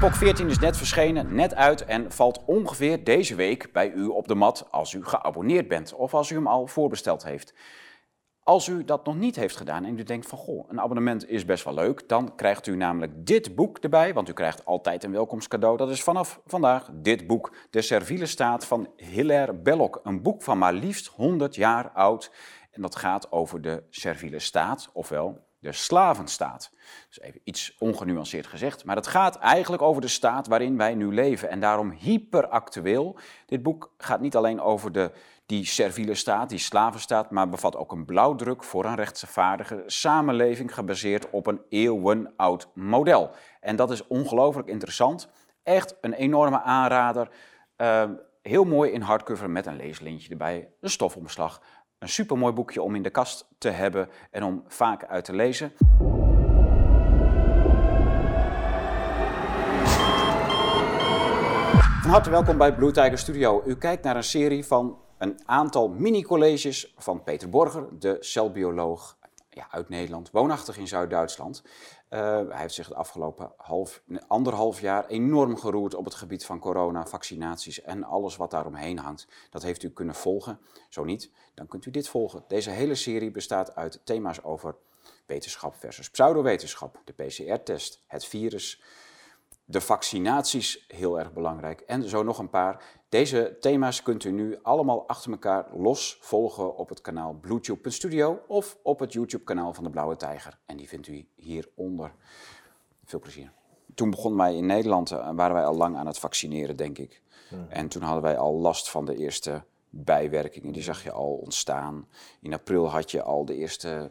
Epoch 14 is net verschenen, net uit en valt ongeveer deze week bij u op de mat als u geabonneerd bent of als u hem al voorbesteld heeft. Als u dat nog niet heeft gedaan en u denkt van goh, een abonnement is best wel leuk, dan krijgt u namelijk dit boek erbij, want u krijgt altijd een welkomstcadeau. Dat is vanaf vandaag dit boek, De Serviele Staat van Hilaire Belloc. Een boek van maar liefst 100 jaar oud en dat gaat over de serviele staat, ofwel de slavenstaat. Dus even iets ongenuanceerd gezegd, maar het gaat eigenlijk over de staat waarin wij nu leven en daarom hyperactueel. Dit boek gaat niet alleen over de, die serviele staat, die slavenstaat, maar bevat ook een blauwdruk voor een rechtvaardige samenleving gebaseerd op een eeuwenoud model. En dat is ongelooflijk interessant. Echt een enorme aanrader. Uh, heel mooi in hardcover met een leeslintje erbij, een stofomslag. Een supermooi boekje om in de kast te hebben en om vaak uit te lezen. Van harte welkom bij Blue Tiger Studio. U kijkt naar een serie van een aantal mini-colleges van Peter Borger, de celbioloog ja, uit Nederland, woonachtig in Zuid-Duitsland. Uh, hij heeft zich het afgelopen half, anderhalf jaar enorm geroerd op het gebied van corona, vaccinaties en alles wat daaromheen hangt. Dat heeft u kunnen volgen. Zo niet, dan kunt u dit volgen. Deze hele serie bestaat uit thema's over wetenschap versus pseudowetenschap, de PCR-test, het virus, de vaccinaties, heel erg belangrijk, en zo nog een paar. Deze thema's kunt u nu allemaal achter elkaar los volgen op het kanaal BlueTube.studio of op het YouTube-kanaal van de Blauwe Tijger. En die vindt u hieronder. Veel plezier. Toen begon wij in Nederland, uh, waren wij al lang aan het vaccineren, denk ik. Hmm. En toen hadden wij al last van de eerste bijwerkingen. Die zag je al ontstaan. In april had je al de eerste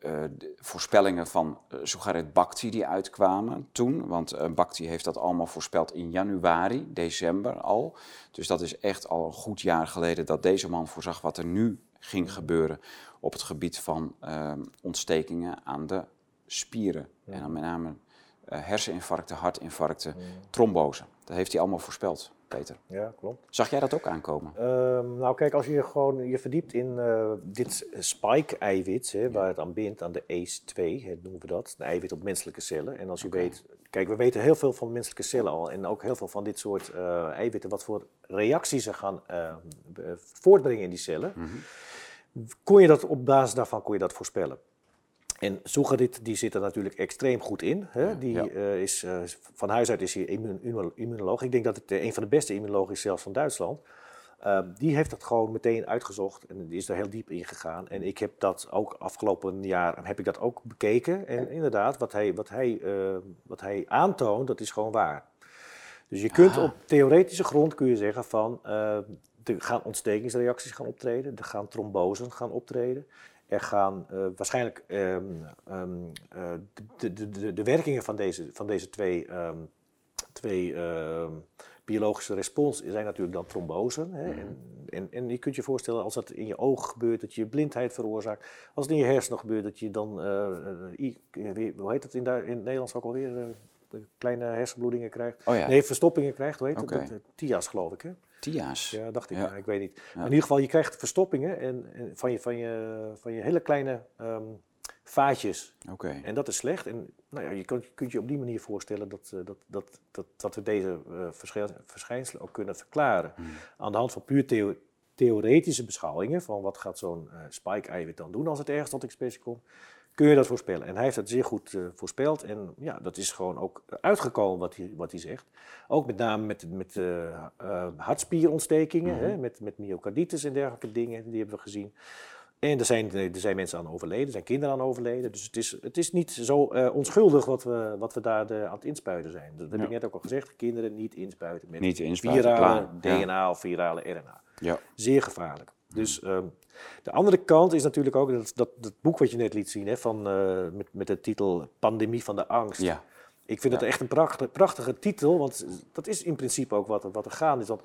uh, voorspellingen van uh, Sugaret Bhakti die uitkwamen toen. Want uh, Bhakti heeft dat allemaal voorspeld in januari, december al. Dus dat is echt al een goed jaar geleden dat deze man voorzag wat er nu ging gebeuren op het gebied van uh, ontstekingen aan de spieren. Ja. En dan met name herseninfarcten, hartinfarcten, ja. trombose. Dat heeft hij allemaal voorspeld. Peter. Ja, klopt. Zag jij dat ook aankomen? Um, nou, kijk, als je gewoon je verdiept in uh, dit spike-eiwit, ja. waar het aan bindt, aan de ACE2, noemen we dat, een eiwit op menselijke cellen. En als je okay. weet, kijk, we weten heel veel van menselijke cellen al en ook heel veel van dit soort uh, eiwitten, wat voor reacties ze gaan uh, voortbrengen in die cellen. Mm -hmm. Kon je dat op basis daarvan kon je dat voorspellen? En Soegarit die zit er natuurlijk extreem goed in. Hè? Die ja. uh, is, uh, van huis uit is hij immun, immunoloog. Ik denk dat het een van de beste immunologen is zelfs van Duitsland. Uh, die heeft dat gewoon meteen uitgezocht en die is er heel diep in gegaan. En ik heb dat ook afgelopen jaar heb ik dat ook bekeken. En inderdaad, wat hij, wat hij, wat hij aantoont, dat is gewoon waar. Dus je kunt Aha. op theoretische grond kun je zeggen van er gaan ontstekingsreacties gaan optreden, er gaan trombosen gaan optreden. Er gaan uh, waarschijnlijk um, um, uh, de, de, de, de, werkingen van deze, van deze twee, um, twee biologische respons zijn natuurlijk dan trombosen. Hè? Mm. En, en, en, je kunt je voorstellen als dat in je oog gebeurt, dat je blindheid veroorzaakt. Als het in je hersenen gebeurt, dat je dan, uh, hoe heet het in, in het Nederlands ook alweer, kleine hersenbloedingen krijgt. Oh ja. Nee, verstoppingen krijgt, hoe heet okay. het? TIA's geloof ik hè? TIA's? Ja, dacht ik, ja. Ja, ik weet niet. Ja. in ieder geval, je krijgt verstoppingen en, en van, je, van, je, van je hele kleine um, vaatjes. Okay. En dat is slecht. En nou ja, je kunt, kunt je op die manier voorstellen dat, uh, dat, dat, dat, dat we deze uh, verschijnselen ook kunnen verklaren. Hmm. Aan de hand van puur theo theoretische beschouwingen van wat gaat zo'n uh, spike-eiwit dan doen als het ergens tot expressie komt kun je dat voorspellen. En hij heeft dat zeer goed uh, voorspeld. En ja, dat is gewoon ook uitgekomen wat hij, wat hij zegt. Ook met name met, met uh, uh, hartspierontstekingen, mm -hmm. hè, met, met myocarditis en dergelijke dingen, die hebben we gezien. En er zijn, er zijn mensen aan overleden, er zijn kinderen aan overleden. Dus het is, het is niet zo onschuldig wat we, wat we daar de, aan het inspuiten zijn. Dat heb ja. ik net ook al gezegd. Kinderen niet inspuiten met niet inspuiten, virale klaar. DNA ja. of virale RNA. Ja. Zeer gevaarlijk. Dus um, de andere kant is natuurlijk ook dat, dat, dat boek wat je net liet zien, hè, van, uh, met, met de titel Pandemie van de Angst. Ja. Ik vind ja. het echt een prachtige, prachtige titel, want dat is in principe ook wat, wat er gaande is. Want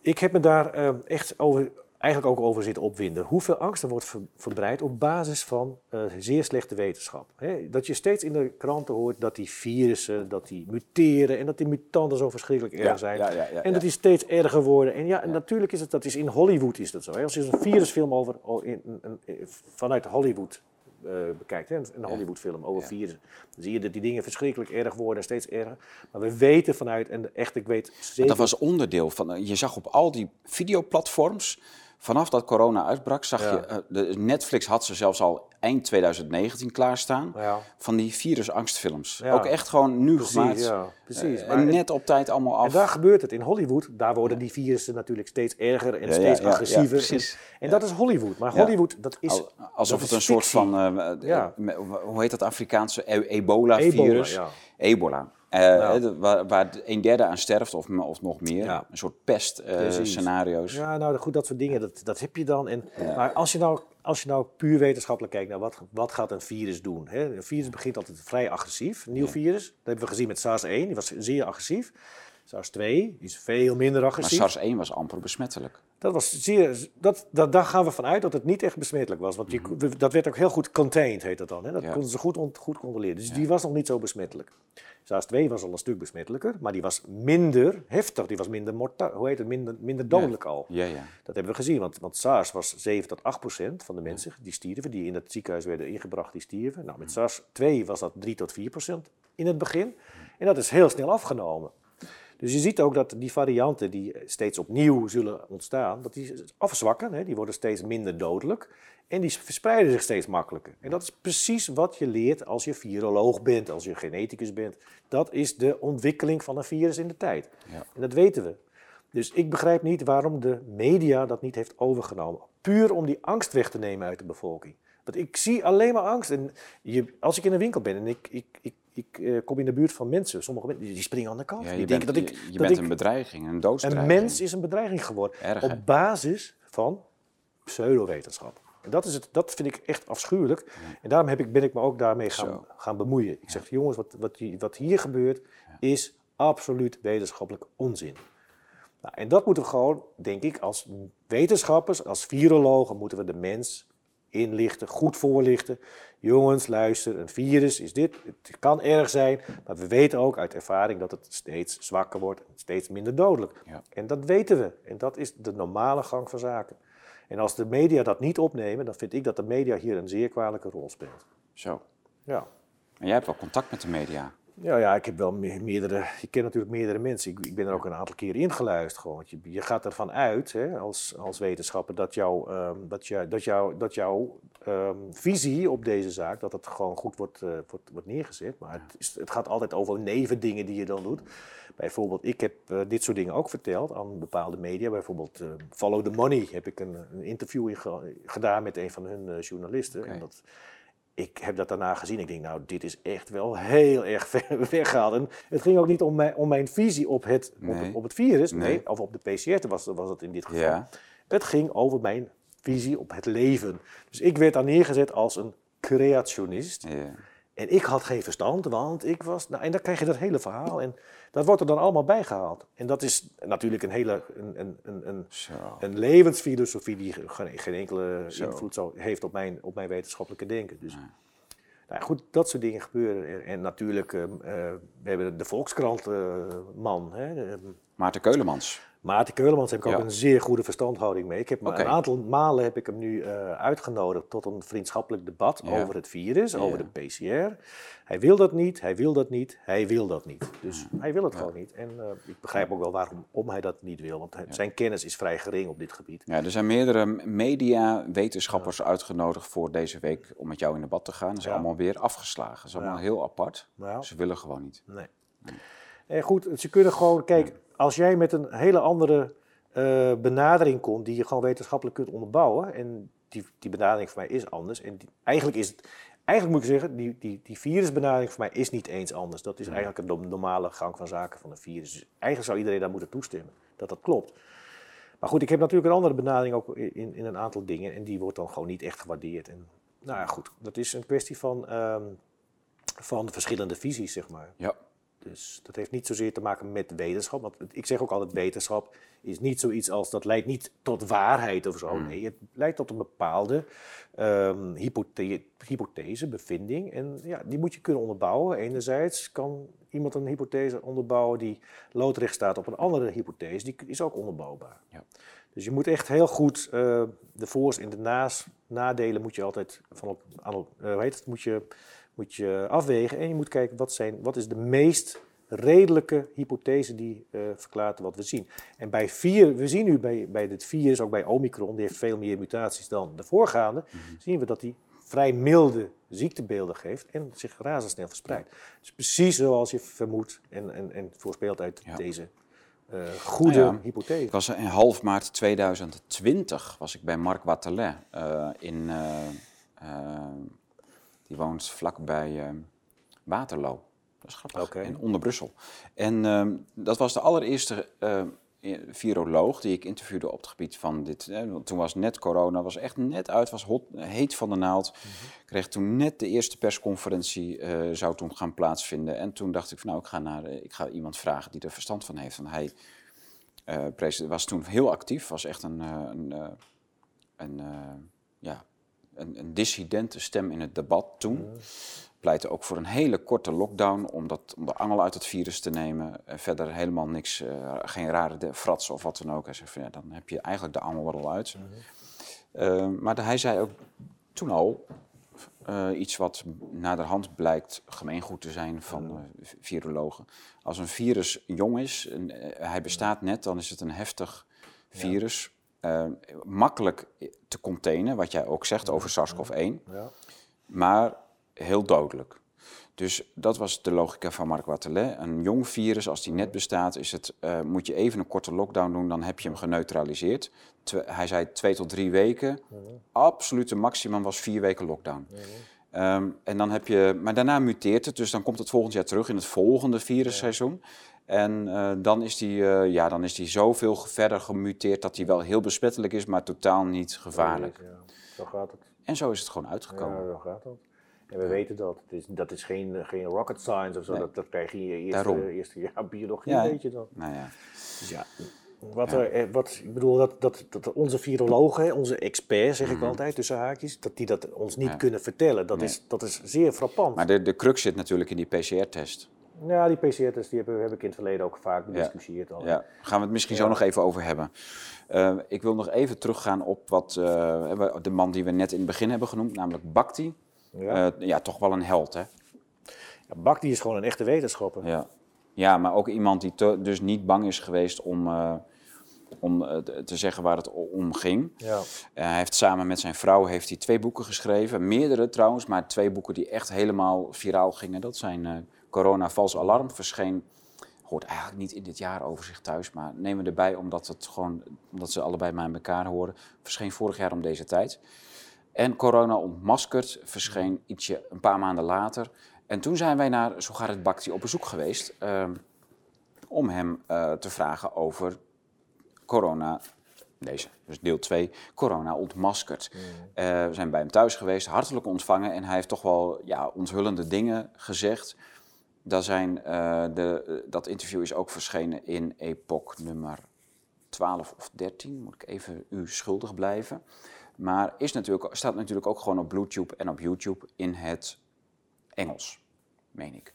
ik heb me daar uh, echt over, eigenlijk ook over zitten opwinden. Hoeveel angst er wordt ver, verbreid op basis van uh, zeer slechte wetenschap. He, dat je steeds in de kranten hoort dat die virussen, dat die muteren en dat die mutanten zo verschrikkelijk erg ja, zijn. Ja, ja, en dat die steeds erger worden. En ja, en natuurlijk is het, dat is in Hollywood is dat zo. He. Als je een virusfilm over, oh, in, in, in, vanuit Hollywood eh, bekijkt, hè, een Hollywoodfilm over virussen, dan zie je dat die dingen verschrikkelijk erg worden en steeds erger. Maar we weten vanuit, en echt, ik weet zeker... Dat was onderdeel van, eh, je zag op al die videoplatforms, vanaf dat corona uitbrak, zag Ja. je, eh, de, Netflix had ze zelfs al eind 2019 klaarstaan, Ja. van die virusangstfilms. Ja. Ook echt gewoon nu Precies, gemaakt. ja, precies. Eh, en net op tijd allemaal af. En daar gebeurt het. In Hollywood, daar worden die virussen natuurlijk steeds erger en steeds agressiever. ja, precies. En, en dat is Hollywood. Maar. Hollywood, dat is... Al- alsof dat het is een soort van, eh, hoe heet dat Afrikaanse e- ebola-virus? Ebola. Ebola. Eh, eh, waar, waar een derde aan sterft of, of nog meer. Ja. Een soort pest-scenario's. Ja, nou goed, dat soort dingen, dat, dat heb je dan. En, Maar als je, nou, als je nou puur wetenschappelijk kijkt naar wat, wat gaat een virus doen. Hè? Een virus begint altijd vrij agressief. Een nieuw virus, dat hebben we gezien met SARS-1, die was zeer agressief. SARS-2 is veel minder Maar agressief. SARS-1 was amper besmettelijk. Dat was zeer, dat, dat, daar gaan we vanuit dat het niet echt besmettelijk was. Want je, dat werd ook heel goed contained, heet dat dan. Hè? Dat Mhm. Ja. konden ze goed, goed controleren. Dus die was nog niet zo besmettelijk. SARS-2 was al een stuk besmettelijker, maar die was minder heftig. Die was minder, morta hoe heet het, minder, minder dodelijk al. Ja, ja. Dat hebben we gezien, want, want SARS was 7 tot 8 procent van de mensen die stierven, die in het ziekenhuis werden ingebracht, die stierven. Nou, met SARS-2 was dat 3 tot 4 procent in het begin. En dat is heel snel afgenomen. Dus je ziet ook dat die varianten die steeds opnieuw zullen ontstaan, dat die afzwakken, hè, die worden steeds minder dodelijk en die verspreiden zich steeds makkelijker. En dat is precies wat je leert als je viroloog bent, als je geneticus bent. Dat is de ontwikkeling van een virus in de tijd. Ja. En dat weten we. Dus ik begrijp niet waarom de media dat niet heeft overgenomen. Puur om die angst weg te nemen uit de bevolking. Want ik zie alleen maar angst. En je, als ik in een winkel ben en ik, ik, ik, ik eh, kom in de buurt van mensen, sommige mensen die springen aan de kant. Ja, die je denken bent, dat ik, je, je dat bent ik een bedreiging, een een doodsbedreiging. mens is een bedreiging geworden. Erg, op basis van pseudowetenschap. En dat, is het, dat vind ik echt afschuwelijk. En daarom heb ik, ben ik me ook daarmee gaan, Zo. gaan bemoeien. Ik zeg, jongens, wat, wat, hier- wat hier gebeurt is absoluut wetenschappelijk onzin. Nou, en dat moeten we gewoon, denk ik, als wetenschappers, als virologen, moeten we de mens inlichten, goed voorlichten. Jongens, luister, een virus is dit, het kan erg zijn, maar we weten ook uit ervaring dat het steeds zwakker wordt steeds minder dodelijk. Ja. En dat weten we. En dat is de normale gang van zaken. En als de media dat niet opnemen, dan vind ik dat de media hier een zeer kwalijke rol speelt. Zo. Ja. En jij hebt wel contact met de media. Ja, ja, ik heb wel me- meerdere. Ik ken natuurlijk meerdere mensen. Ik, ik ben er ook een aantal keer ingeluisterd. Gewoon. Want Je, je gaat ervan uit, hè, als, als wetenschapper, dat, jouw ehm, dat, jou, dat, jou, dat ehm, visie op deze zaak, dat het gewoon goed wordt, eh, wordt, wordt neergezet. Maar het, is, het gaat altijd over nevendingen die je dan doet. Bijvoorbeeld, ik heb eh, dit soort dingen ook verteld aan bepaalde media. Bijvoorbeeld eh, Follow the Money heb ik een, een interview in ge- gedaan met een van hun eh, journalisten. En dat, ik heb dat daarna gezien. Ik denk, nou, dit is echt wel heel erg ver weggehaald. En het ging ook niet om mijn, om mijn visie op het, op, het, op het virus, nee. Nee. of op de PCR was, was het in dit geval. Ja. Het ging over mijn visie op het leven. Dus ik werd daar neergezet als een creationist. Ja. En ik had geen verstand, want ik was... Nou, en dan krijg je dat hele verhaal en dat wordt er dan allemaal bijgehaald. En dat is natuurlijk een hele... Een, een, een, een, levensfilosofie die geen, geen enkele Zo. invloed zou, heeft op mijn, op mijn wetenschappelijke denken. Dus, nou goed, dat soort dingen gebeuren. En, natuurlijk, ehm, eh, we hebben de Volkskrant-man. Maarten Keulemans. Maarten Keulemans heb ik ook een zeer goede verstandhouding mee. Ik heb, Oké. Een aantal malen heb ik hem nu eh, uitgenodigd tot een vriendschappelijk debat Ja. over het virus, Ja. over de PCR. Hij wil dat niet, hij wil dat niet, hij wil dat niet. Dus hij wil het gewoon niet. En eh, ik begrijp ook wel waarom om hij dat niet wil, want zijn kennis is vrij gering op dit gebied. Ja, er zijn meerdere media-wetenschappers uitgenodigd voor deze week om met jou in debat te gaan. Dat is allemaal weer afgeslagen. Dat is allemaal heel apart. Ze willen gewoon niet. Nee. En goed, ze kunnen gewoon, kijk, als jij met een hele andere eh, benadering komt, die je gewoon wetenschappelijk kunt onderbouwen, en die, die benadering voor mij is anders, en die- eigenlijk is het, eigenlijk moet ik zeggen, die, die, die virusbenadering voor mij is niet eens anders. Dat is eigenlijk een no- normale gang van zaken van een virus. Dus eigenlijk zou iedereen daar moeten toestemmen, dat dat klopt. Maar goed, ik heb natuurlijk een andere benadering ook in, in een aantal dingen, en die wordt dan gewoon niet echt gewaardeerd. En, nou ja, goed, dat is een kwestie van, ehm, van verschillende visies, zeg maar. Ja. Dus dat heeft niet zozeer te maken met wetenschap. Want ik zeg ook altijd, wetenschap is niet zoiets als, dat leidt niet tot waarheid of zo. Nee, het leidt tot een bepaalde ehm, hypothe- hypothese, bevinding. En ja, die moet je kunnen onderbouwen. Enerzijds kan iemand een hypothese onderbouwen die loodrecht staat op een andere hypothese. Die is ook onderbouwbaar. Ja. Dus je moet echt heel goed uh, de voor's en de na's, nadelen moet je altijd van op, aan, uh, hoe heet het, moet je, moet je afwegen. En je moet kijken wat, zijn, wat is de meest redelijke hypothese die uh, verklaart wat we zien. En bij vier, we zien nu bij, bij dit virus, ook bij Omicron, die heeft veel meer mutaties dan de voorgaande, mhm. zien we dat die vrij milde ziektebeelden geeft en zich razendsnel verspreidt. Dus precies zoals je vermoedt en, en, en voorspeelt uit deze uh, goede nou hypothese. Ik was in half maart 2020 was ik bij Marc Watelet uh, in, die woont vlakbij Waterloo. Dat is grappig. Okay. In onder Brussel. En ehm, dat was de allereerste viroloog die ik interviewde op het gebied van dit. Hè, toen was net corona, was echt net uit, was hot, heet van de naald. Mm Kreeg toen net de eerste persconferentie, uh, zou toen gaan plaatsvinden. En toen dacht ik van nou, ik ga, naar, ik ga iemand vragen die er verstand van heeft. En hij uh, was toen heel actief, was echt een, uh, een, een ja, een, een, dissidente stem in het debat toen. Pleitte ook voor een hele korte lockdown om, dat, om de angel uit het virus te nemen. En verder helemaal niks, uh, geen rare fratsen of wat dan ook. Hij zei van, ja, dan heb je eigenlijk de angel er al uit. Mm -hmm. uh, maar hij zei ook toen al uh, iets wat naderhand blijkt gemeengoed te zijn van uh, virologen. Als een virus jong is, en, hij bestaat net, dan is het een heftig virus. Ja. Makkelijk te containen, wat jij ook zegt over SARS-CoV-1. Ja. Maar heel dodelijk. Dus dat was de logica van Marc Watelet. Een jong virus, als die net bestaat, is het, uh, moet je even een korte lockdown doen, dan heb je hem geneutraliseerd. hij zei twee tot drie weken. Mm Absolute maximum was vier weken lockdown. um, en dan heb je, maar daarna muteert het, dus dan komt het volgend jaar terug in het volgende virusseizoen. En uh, dan, is die, uh, ja, dan is die zoveel verder gemuteerd dat hij wel heel besmettelijk is, maar totaal niet gevaarlijk. Ja, zo gaat het. En zo is het gewoon uitgekomen. Ja, zo gaat het. En we weten dat. Het is, dat is geen, geen rocket science of zo. Dat, dat krijg je in je eerste, eerste jaar biologie, ja. weet je dat. Nou ja. Dus ja, wat, er, eh, wat, ik bedoel, dat, dat, dat onze virologen, onze experts, zeg ik mhm. altijd, tussen haakjes, dat die dat ons niet kunnen vertellen. Dat, is, dat is zeer frappant. Maar de, de crux zit natuurlijk in die PCR-test. Ja, die PCR-test die heb, heb, ik in het verleden ook vaak bediscussieerd. Ja. ja. gaan we het misschien zo nog even over hebben. Uh, ik wil nog even teruggaan op wat uh, de man die we net in het begin hebben genoemd, namelijk Bakti. Ja. Uh, ja, toch wel een held, hè? Ja, Bak die is gewoon een echte wetenschapper. Ja, ja maar ook iemand die dus niet bang is geweest om, om te zeggen waar het om ging. Ja. hij heeft samen met zijn vrouw heeft hij twee boeken geschreven. Meerdere trouwens, maar twee boeken die echt helemaal viraal gingen. Dat zijn Corona Vals Alarm, verscheen... Hoort eigenlijk niet in dit jaar over zich thuis, maar nemen we erbij omdat, het gewoon, omdat ze allebei bij elkaar horen. Verscheen vorig jaar om deze tijd. En Corona ontmaskerd verscheen ietsje een paar maanden later. En toen zijn wij naar Sogaret Bakti op bezoek geweest uh, om hem uh, te vragen over corona, deze, dus deel 2, corona ontmaskerd. Mm. Uh, we zijn bij hem thuis geweest, hartelijk ontvangen en hij heeft toch wel ja, onthullende dingen gezegd. Dat, zijn, uh, de, dat interview is ook verschenen in Epoch nummer 12 of 13, moet ik even u schuldig blijven. Maar is natuurlijk, staat natuurlijk ook gewoon op Bluetooth en op YouTube in het Engels, meen ik.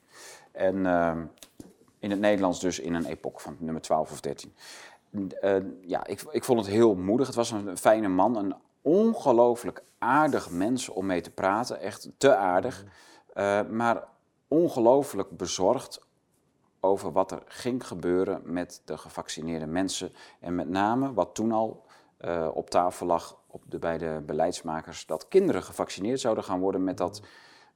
En uh, in het Nederlands dus in een epoch van nummer 12 of 13. Uh, ja, ik, ik vond het heel moedig. Het was een fijne man, een ongelooflijk aardig mens om mee te praten. Echt te aardig. Uh, maar ongelooflijk bezorgd over wat er ging gebeuren met de gevaccineerde mensen. En met name wat toen al uh, op tafel lag op de, bij de beleidsmakers dat kinderen gevaccineerd zouden gaan worden met, dat,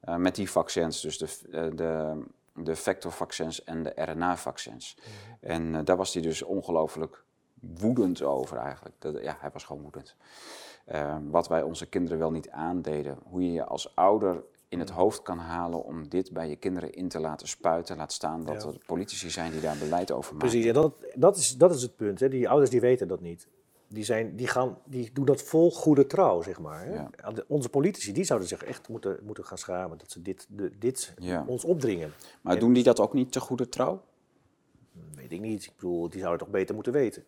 uh, met die vaccins, dus de, uh, de, de vectorvaccins en de RNA-vaccins. Mhm. En daar was hij dus ongelooflijk woedend over eigenlijk. Dat, ja, hij was gewoon woedend. wat wij onze kinderen wel niet aandeden. Hoe je je als ouder in het hoofd kan halen om dit bij je kinderen in te laten spuiten. Laat staan dat er politici zijn die daar beleid over maken. Precies, dat, dat, is, dat is het punt. Hè. Die ouders die weten dat niet die, zijn, die, gaan, die doen dat vol goede trouw, zeg maar. Hè? Onze politici die zouden zich echt moeten, moeten gaan schamen dat ze dit, de, dit ons opdringen. Maar doen die dat ook niet te goede trouw? Weet ik niet. Ik bedoel, die zouden toch beter moeten weten.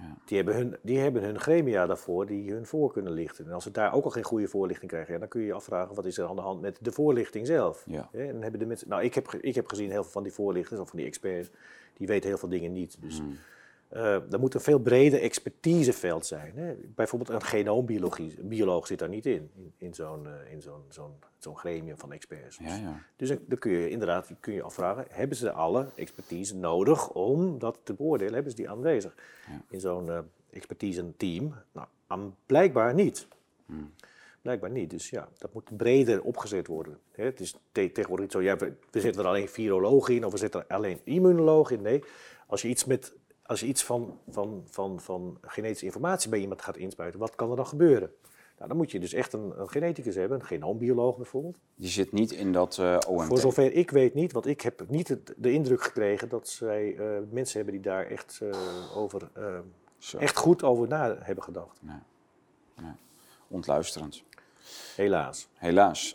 Ja. Die, hebben hun, die hebben hun gremia daarvoor die hun voor kunnen lichten. En als ze daar ook al geen goede voorlichting krijgen, dan kun je je afvragen wat is er aan de hand met de voorlichting zelf. Ja. En hebben de mensen, nou, ik heb, ik heb gezien heel veel van die voorlichters of van die experts, die weten heel veel dingen niet. Dus. Hmm. Uh, er moet een veel breder expertiseveld zijn. Hè? Bijvoorbeeld een genoombioloog zit daar niet in, in, in zo'n uh, in zo'n zo'n zo'n gremium van experts. Ja, ja. Dus dan kun je inderdaad kun je afvragen, hebben ze alle expertise nodig om dat te beoordelen? Hebben ze die aanwezig ja. in zo'n uh, expertise-team? Nou, blijkbaar niet. Hmm. Blijkbaar niet. Dus ja, dat moet breder opgezet worden. Het is tegenwoordig niet zo, ja, we, we zetten er alleen virologen in of we zetten er alleen immunologen in. Nee, als je iets, met, als je iets van, van, van, van genetische informatie bij iemand gaat inspuiten, wat kan er dan gebeuren? Nou, dan moet je dus echt een, een geneticus hebben, een genoombioloog bijvoorbeeld. Die zit niet in dat uh, eh, OMT? Voor zover ik weet niet, want ik heb niet de indruk gekregen dat zij uh, mensen hebben die daar echt, uh, over, echt goed over na hebben gedacht. Nee. nee. Ontluisterend. Helaas. Helaas.